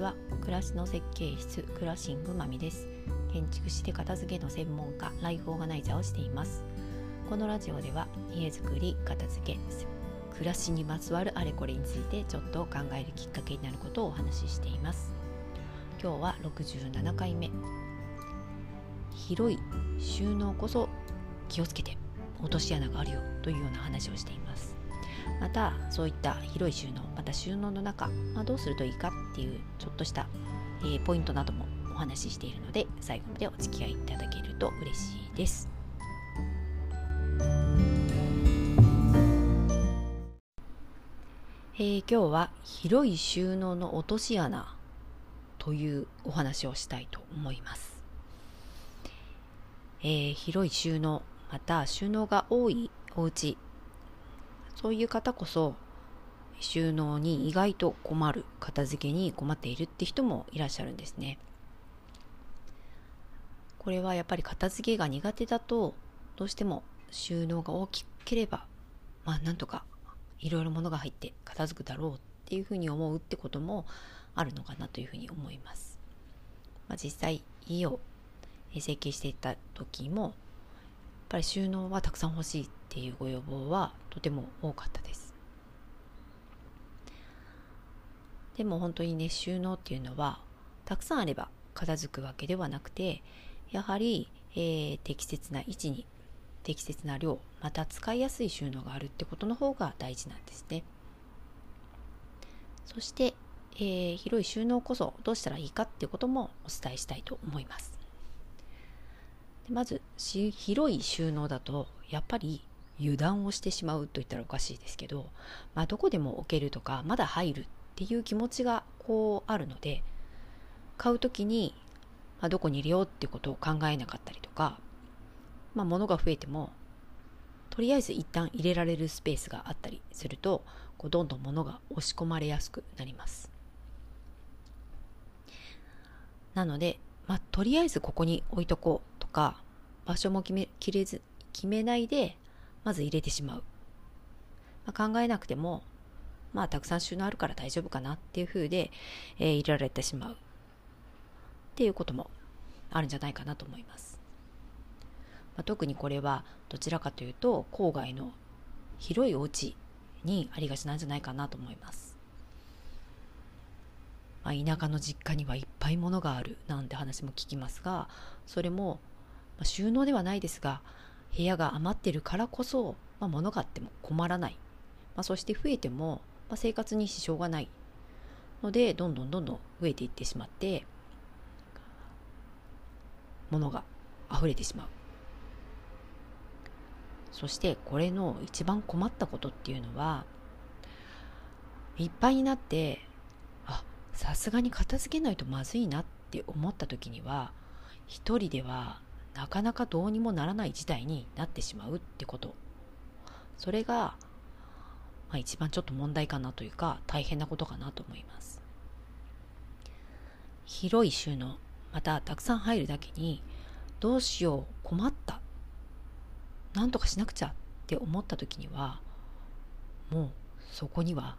ちは。暮らしの設計室クラッシングまみです。建築士で片付けの専門家ライフオーガナイザーをしています。このラジオでは家づくり片付け暮らしにまつわるあれこれについてちょっと考えるきっかけになることをお話ししています。今日は67回目。広い収納こそ気をつけて落とし穴があるよというような話をしています。またそういった広い収納また収納の中、まあ、どうするといいかっていうちょっとした、えー、ポイントなどもお話ししているので最後までお付き合いいただけると嬉しいです。えー、今日は広い収納の落とし穴というお話をしたいと思います。えー、広い収納また収納が多いお家そういう方こそ収納に意外と困る片付けに困っているって人もいらっしゃるんですね。これはやっぱり片付けが苦手だとどうしても収納が大きければまあなんとかいろいろ物が入って片付くだろうっていうふうに思うってこともあるのかなというふうに思います、まあ、実際家を設計していた時もやっぱり収納はたくさん欲しいっていうご要望はとても多かったです。でも本当にね収納っていうのはたくさんあれば片付くわけではなくてやはり、えー、適切な位置に適切な量また使いやすい収納があるってことの方が大事なんですね。そして、えー、広い収納こそどうしたらいいかってこともお伝えしたいと思います。まず広い収納だとやっぱり油断をしてしまうと言ったらおかしいですけど、まあ、どこでも置けるとかまだ入るっていう気持ちがこうあるので買う時に、まあ、どこに入れようってことを考えなかったりとか、まあ、物が増えてもとりあえず一旦入れられるスペースがあったりするとこうどんどん物が押し込まれやすくなりますなので、まあ、とりあえずここに置いとこうとか場所も決めきれず決めないでまず入れてしまう。まあ、考えなくても、まあ、たくさん収納あるから大丈夫かなっていう風で、えー、入れられてしまう。っていうこともあるんじゃないかなと思います。まあ、特にこれはどちらかというと、郊外の広いお家にありがちなんじゃないかなと思います。まあ、田舎の実家にはいっぱい物があるなんて話も聞きますが、それも、まあ、収納ではないですが、部屋が余ってるからこそ、まあ、物があっても困らない、まあ、そして増えても、まあ、生活に支障がない。のでどんどんどんどん増えていってしまって物が溢れてしまう。そしてこれの一番困ったことっていうのはいっぱいになってあさすがに片付けないとまずいなって思った時には一人ではなかなかどうにもならない事態になってしまうってこと。それが、まあ、一番ちょっと問題かなというか大変なことかなと思います。広い収納またたくさん入るだけにどうしよう困った。なんとかしなくちゃって思った時にはもうそこには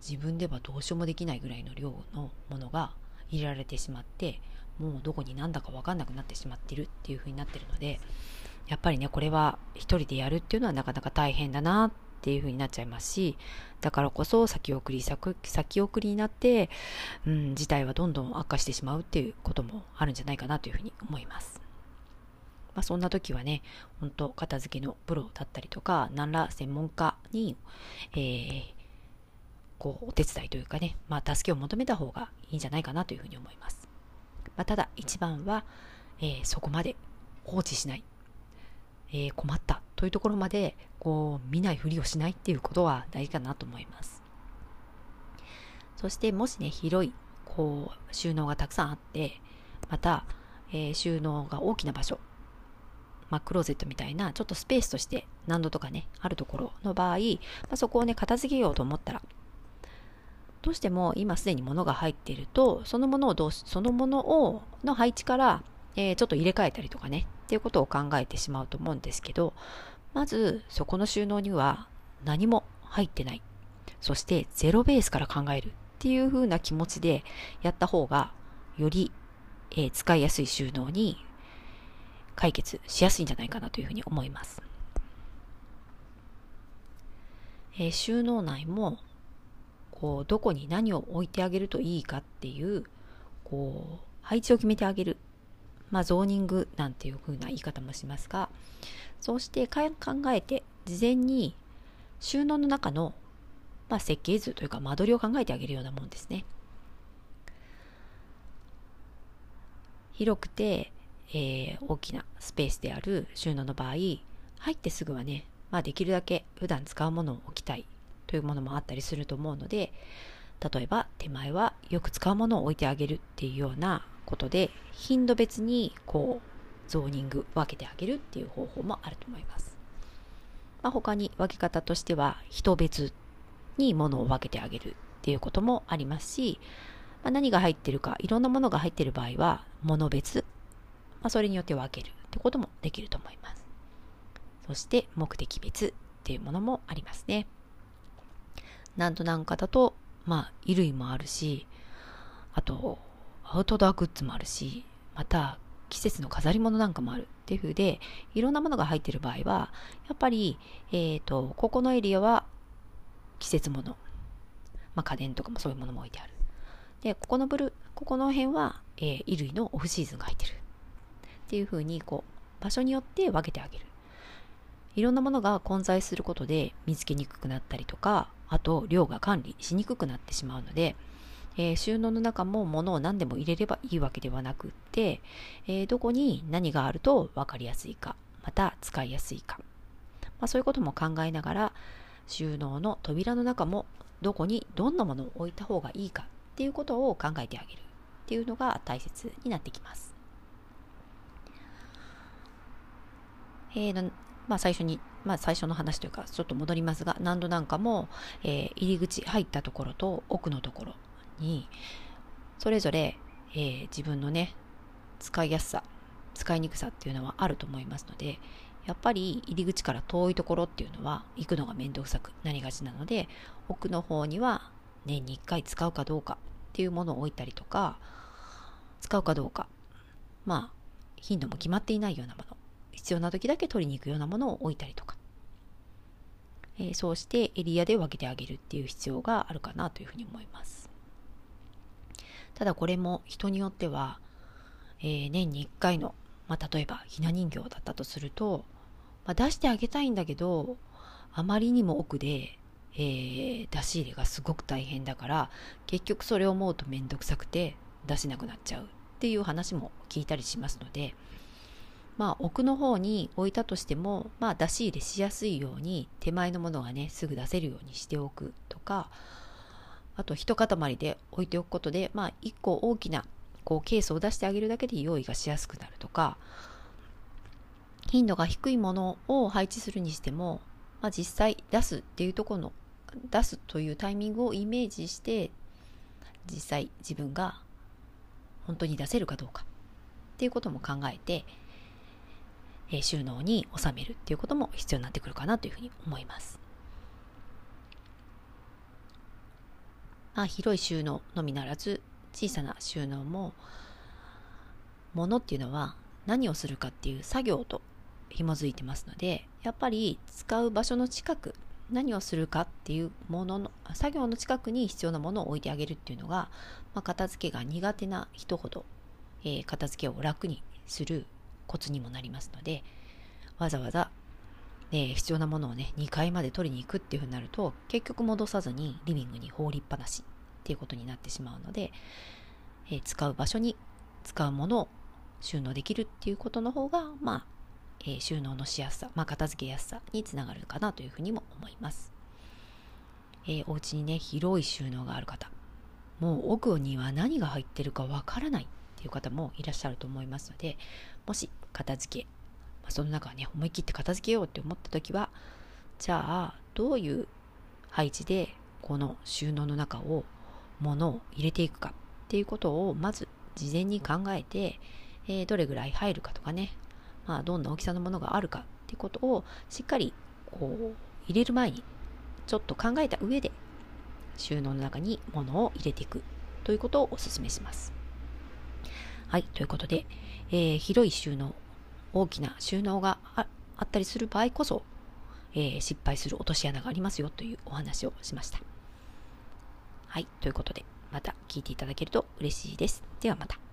自分ではどうしようもできないぐらいの量のものが入れられてしまってもうどこに何だか分かんなくなってしまってるっていう風になってるのでやっぱりねこれは一人でやるっていうのはなかなか大変だなっっていう風になっちゃいますしだからこそ先送り先送りになって、うん、事態はどんどん悪化してしまうっていうこともあるんじゃないかなというふうに思います。まあ、そんな時はね、本当片付けのプロだったりとか、何ら専門家に、えー、こう、お手伝いというかね、まあ、助けを求めた方がいいんじゃないかなというふうに思います。まあ、ただ一番は、えー、そこまで放置しない、えー、困ったというところまでこう見ないふりをしないっていうことは大事かなと思います。そしてもしね広いこう収納がたくさんあってまた、えー、収納が大きな場所まあ、クローゼットみたいなちょっとスペースとして何度とかねあるところの場合、まあ、そこをね片付けようと思ったらどうしても今すでに物が入っていると、そのものをどうそのものを、の配置から、えー、ちょっと入れ替えたりとかね、っていうことを考えてしまうと思うんですけど、まずそこの収納には何も入ってない。そしてゼロベースから考えるっていう風な気持ちでやった方がより、えー、使いやすい収納に解決しやすいんじゃないかなというふうに思います。えー、収納内もこうどこに何を置いてあげるといいかっていうこう配置を決めてあげるまあゾーニングなんていう風な言い方もしますがそうして考えて事前に収納の中の、まあ、設計図というか間取りを考えてあげるようなもんですね。広くて、えー、大きなスペースである収納の場合入ってすぐはね、まあ、できるだけ普段使うものを置きたいというものもあったりすると思うので例えば手前はよく使うものを置いてあげるっていうようなことで頻度別にこうゾーニング分けてあげるっていう方法もあると思います。まあ、他に分け方としては人別に物を分けてあげるっていうこともありますし、まあ、何が入ってるかいろんなものが入ってる場合は物別、まあ、それによって分けるってこともできると思います。そして目的別っていうものもありますね。なんとなんかだと、まあ、衣類もあるし、あと、アウトドアグッズもあるし、また、季節の飾り物なんかもあるっていう風で、いろんなものが入ってる場合は、やっぱり、え、ー、と、ここのエリアは季節物。まあ、家電とかもそういうものも置いてある。で、ここのブル、ここの辺は、えー、衣類のオフシーズンが入ってる。っていう風に、こう、場所によって分けてあげる。いろんなものが混在することで見つけにくくなったりとか、あと量が管理しにくくなってしまうので、えー、収納の中も物を何でも入れればいいわけではなくって、えー、どこに何があると分かりやすいか、また使いやすいか、まあ、そういうことも考えながら、収納の扉の中もどこにどんなものを置いた方がいいかっていうことを考えてあげるっていうのが大切になってきます。えー、まあ最初に、まあ最初の話というかちょっと戻りますが、何度なんかも、えー、入り口入ったところと奥のところに、それぞれ、えー、自分のね、使いやすさ、使いにくさっていうのはあると思いますので、やっぱり入り口から遠いところっていうのは行くのが面倒くさくなりがちなので、奥の方には年に1回使うかどうかっていうものを置いたりとか、使うかどうか、まあ、頻度も決まっていないようなもの、必要な時だけ取りに行くようなものを置いたりとか、えー、そうしてエリアで分けてあげるっていう必要があるかなというふうに思います。ただこれも人によっては、えー、年に1回の、まあ、例えばひな人形だったとすると、まあ、出してあげたいんだけど、あまりにも奥で、えー、出し入れがすごく大変だから、結局それを思うとめんどくさくて出しなくなっちゃうっていう話も聞いたりしますので、まあ奥の方に置いたとしても、まあ出し入れしやすいように手前のものがね、すぐ出せるようにしておくとか、あと一塊で置いておくことで、まあ一個大きなこうケースを出してあげるだけで用意がしやすくなるとか、頻度が低いものを配置するにしても、まあ、実際出すっていうところの出すというタイミングをイメージして実際自分が本当に出せるかどうかっていうことも考えてえ収納に収めるっていうことも必要になってくるかなというふうに思います。まあ、広い収納のみならず小さな収納も物っていうのは何をするかっていう作業と紐づいてますのでやっぱり使う場所の近く何をするかっていうものの作業の近くに必要なものを置いてあげるっていうのが、まあ、片付けが苦手な人ほど、えー、片付けを楽にするコツにもなりますのでわざわざ、え必要なものをね2階まで取りに行くっていうふうになると結局戻さずにリビングに放りっぱなしっていうことになってしまうので、え使う場所に使うものを収納できるっていうことの方がまあ、え収納のしやすさ、まあ、片付けやすさにつながるかなというふうにも思います。えー、お家にね広い収納がある方もう奥には何が入ってるかわからないっていう方もいらっしゃると思いますのでもし片付け、まあ、その中はね思い切って片付けようって思った時はじゃあどういう配置でこの収納の中を物を入れていくかっていうことをまず事前に考えて、えー、どれぐらい入るかとかね、まあ、どんな大きさのものがあるかっていうことをしっかりこう入れる前にちょっと考えた上で収納の中に物を入れていくということをお勧めします。はい、ということで、えー、広い収納、大きな収納があったりする場合こそ、えー、失敗する落とし穴がありますよというお話をしました。はい、ということで、また聞いていただけると嬉しいです。ではまた。